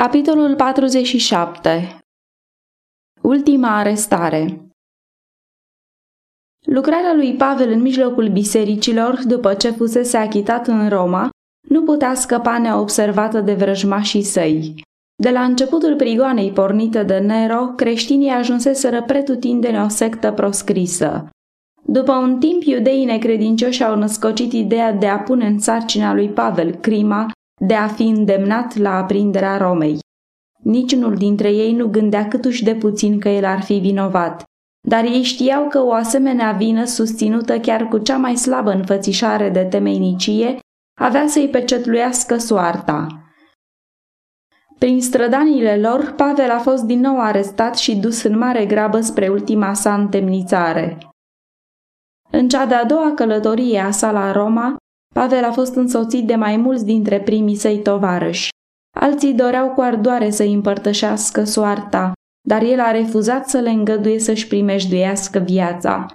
Capitolul 47 Ultima arestare Lucrarea lui Pavel în mijlocul bisericilor, după ce fusese achitat în Roma, nu putea scăpa neobservată de vrăjmașii săi. De la începutul prigoanei pornită de Nero, creștinii ajunseseră pretutindene o sectă proscrisă. După un timp, iudeii necredincioși au născocit ideea de a pune în sarcina lui Pavel crima de a fi îndemnat la aprinderea Romei. Niciunul dintre ei nu gândea câtuși de puțin că el ar fi vinovat, dar ei știau că o asemenea vină susținută chiar cu cea mai slabă înfățișare de temeinicie avea să-i pecetluiască soarta. Prin strădanile lor, Pavel a fost din nou arestat și dus în mare grabă spre ultima sa întemnițare. În cea de-a doua călătorie a sa la Roma, Pavel a fost însoțit de mai mulți dintre primii săi tovarăși. Alții doreau cu ardoare să-i împărtășească soarta, dar el a refuzat să le îngăduie să-și primejduiască viața.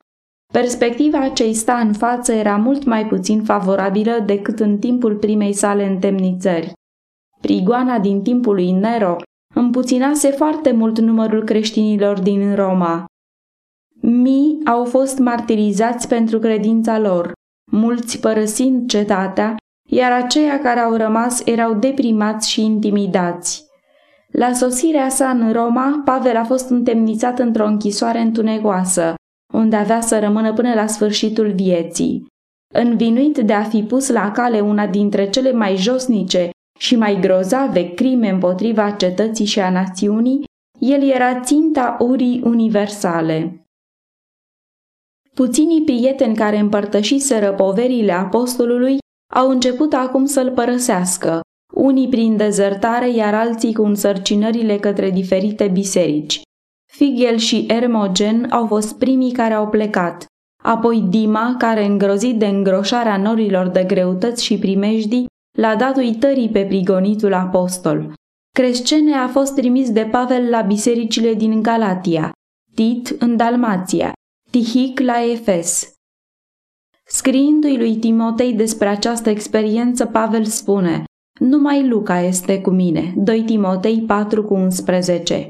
Perspectiva ce îi sta în față era mult mai puțin favorabilă decât în timpul primei sale întemnițări. Prigoana din timpul lui Nero împuținase foarte mult numărul creștinilor din Roma. Mii au fost martirizați pentru credința lor, mulți părăsind cetatea, iar aceia care au rămas erau deprimați și intimidați. La sosirea sa în Roma, Pavel a fost întemnițat într-o închisoare întunecoasă, unde avea să rămână până la sfârșitul vieții. Învinuit de a fi pus la cale una dintre cele mai josnice și mai grozave crime împotriva cetății și a națiunii, el era ținta urii universale. Puținii prieteni care împărtășiseră poverile apostolului au început acum să-l părăsească, unii prin dezertare, iar alții cu însărcinările către diferite biserici. Figel și Ermogen au fost primii care au plecat, apoi Dima, care îngrozit de îngroșarea norilor de greutăți și primejdii, l-a dat uitării pe prigonitul apostol. Crescene a fost trimis de Pavel la bisericile din Galatia, Tit în Dalmația, Știhic la Efes. Scriindu-i lui Timotei despre această experiență, Pavel spune Numai Luca este cu mine, 2 Timotei 4 cu 11.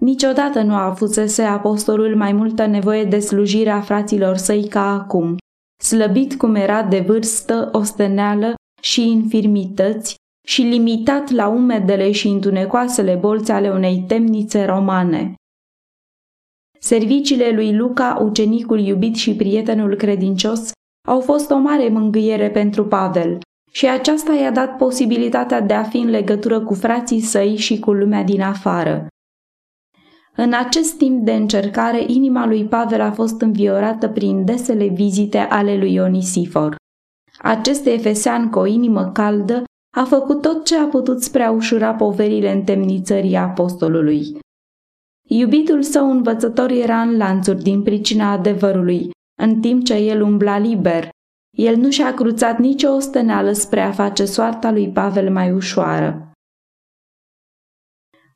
Niciodată nu a avusese apostolul mai multă nevoie de slujirea fraților săi ca acum, slăbit cum era de vârstă, osteneală și infirmități și limitat la umedele și întunecoasele bolți ale unei temnițe romane. Serviciile lui Luca, ucenicul iubit și prietenul credincios, au fost o mare mângâiere pentru Pavel și aceasta i-a dat posibilitatea de a fi în legătură cu frații săi și cu lumea din afară. În acest timp de încercare, inima lui Pavel a fost înviorată prin desele vizite ale lui Ionisifor. Acest efesean cu o inimă caldă a făcut tot ce a putut spre a ușura poverile întemnițării apostolului. Iubitul său învățător era în lanțuri din pricina adevărului, în timp ce el umbla liber. El nu și-a cruțat nicio osteneală spre a face soarta lui Pavel mai ușoară.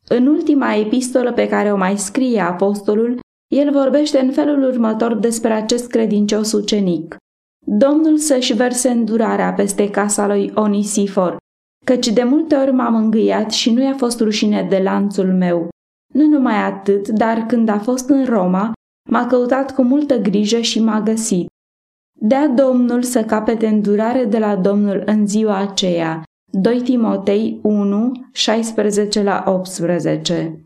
În ultima epistolă pe care o mai scrie apostolul, el vorbește în felul următor despre acest credincios ucenic. Domnul să-și verse îndurarea peste casa lui Onisifor, căci de multe ori m-am îngâiat și nu i-a fost rușine de lanțul meu. Nu numai atât, dar când a fost în Roma, m-a căutat cu multă grijă și m-a găsit. Dea Domnul să capete îndurare de la Domnul în ziua aceea. 2 Timotei 1, 16 la 18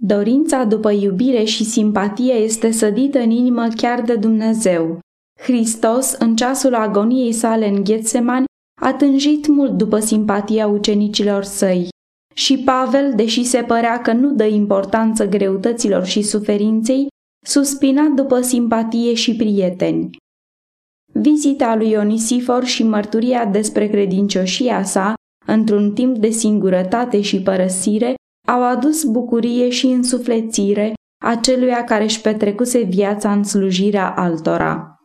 Dorința după iubire și simpatie este sădită în inimă chiar de Dumnezeu. Hristos, în ceasul agoniei sale în Ghetsemani, a tânjit mult după simpatia ucenicilor săi. Și Pavel, deși se părea că nu dă importanță greutăților și suferinței, suspina după simpatie și prieteni. Vizita lui Ionisifor și mărturia despre credincioșia sa, într-un timp de singurătate și părăsire, au adus bucurie și însuflețire aceluia care își petrecuse viața în slujirea altora.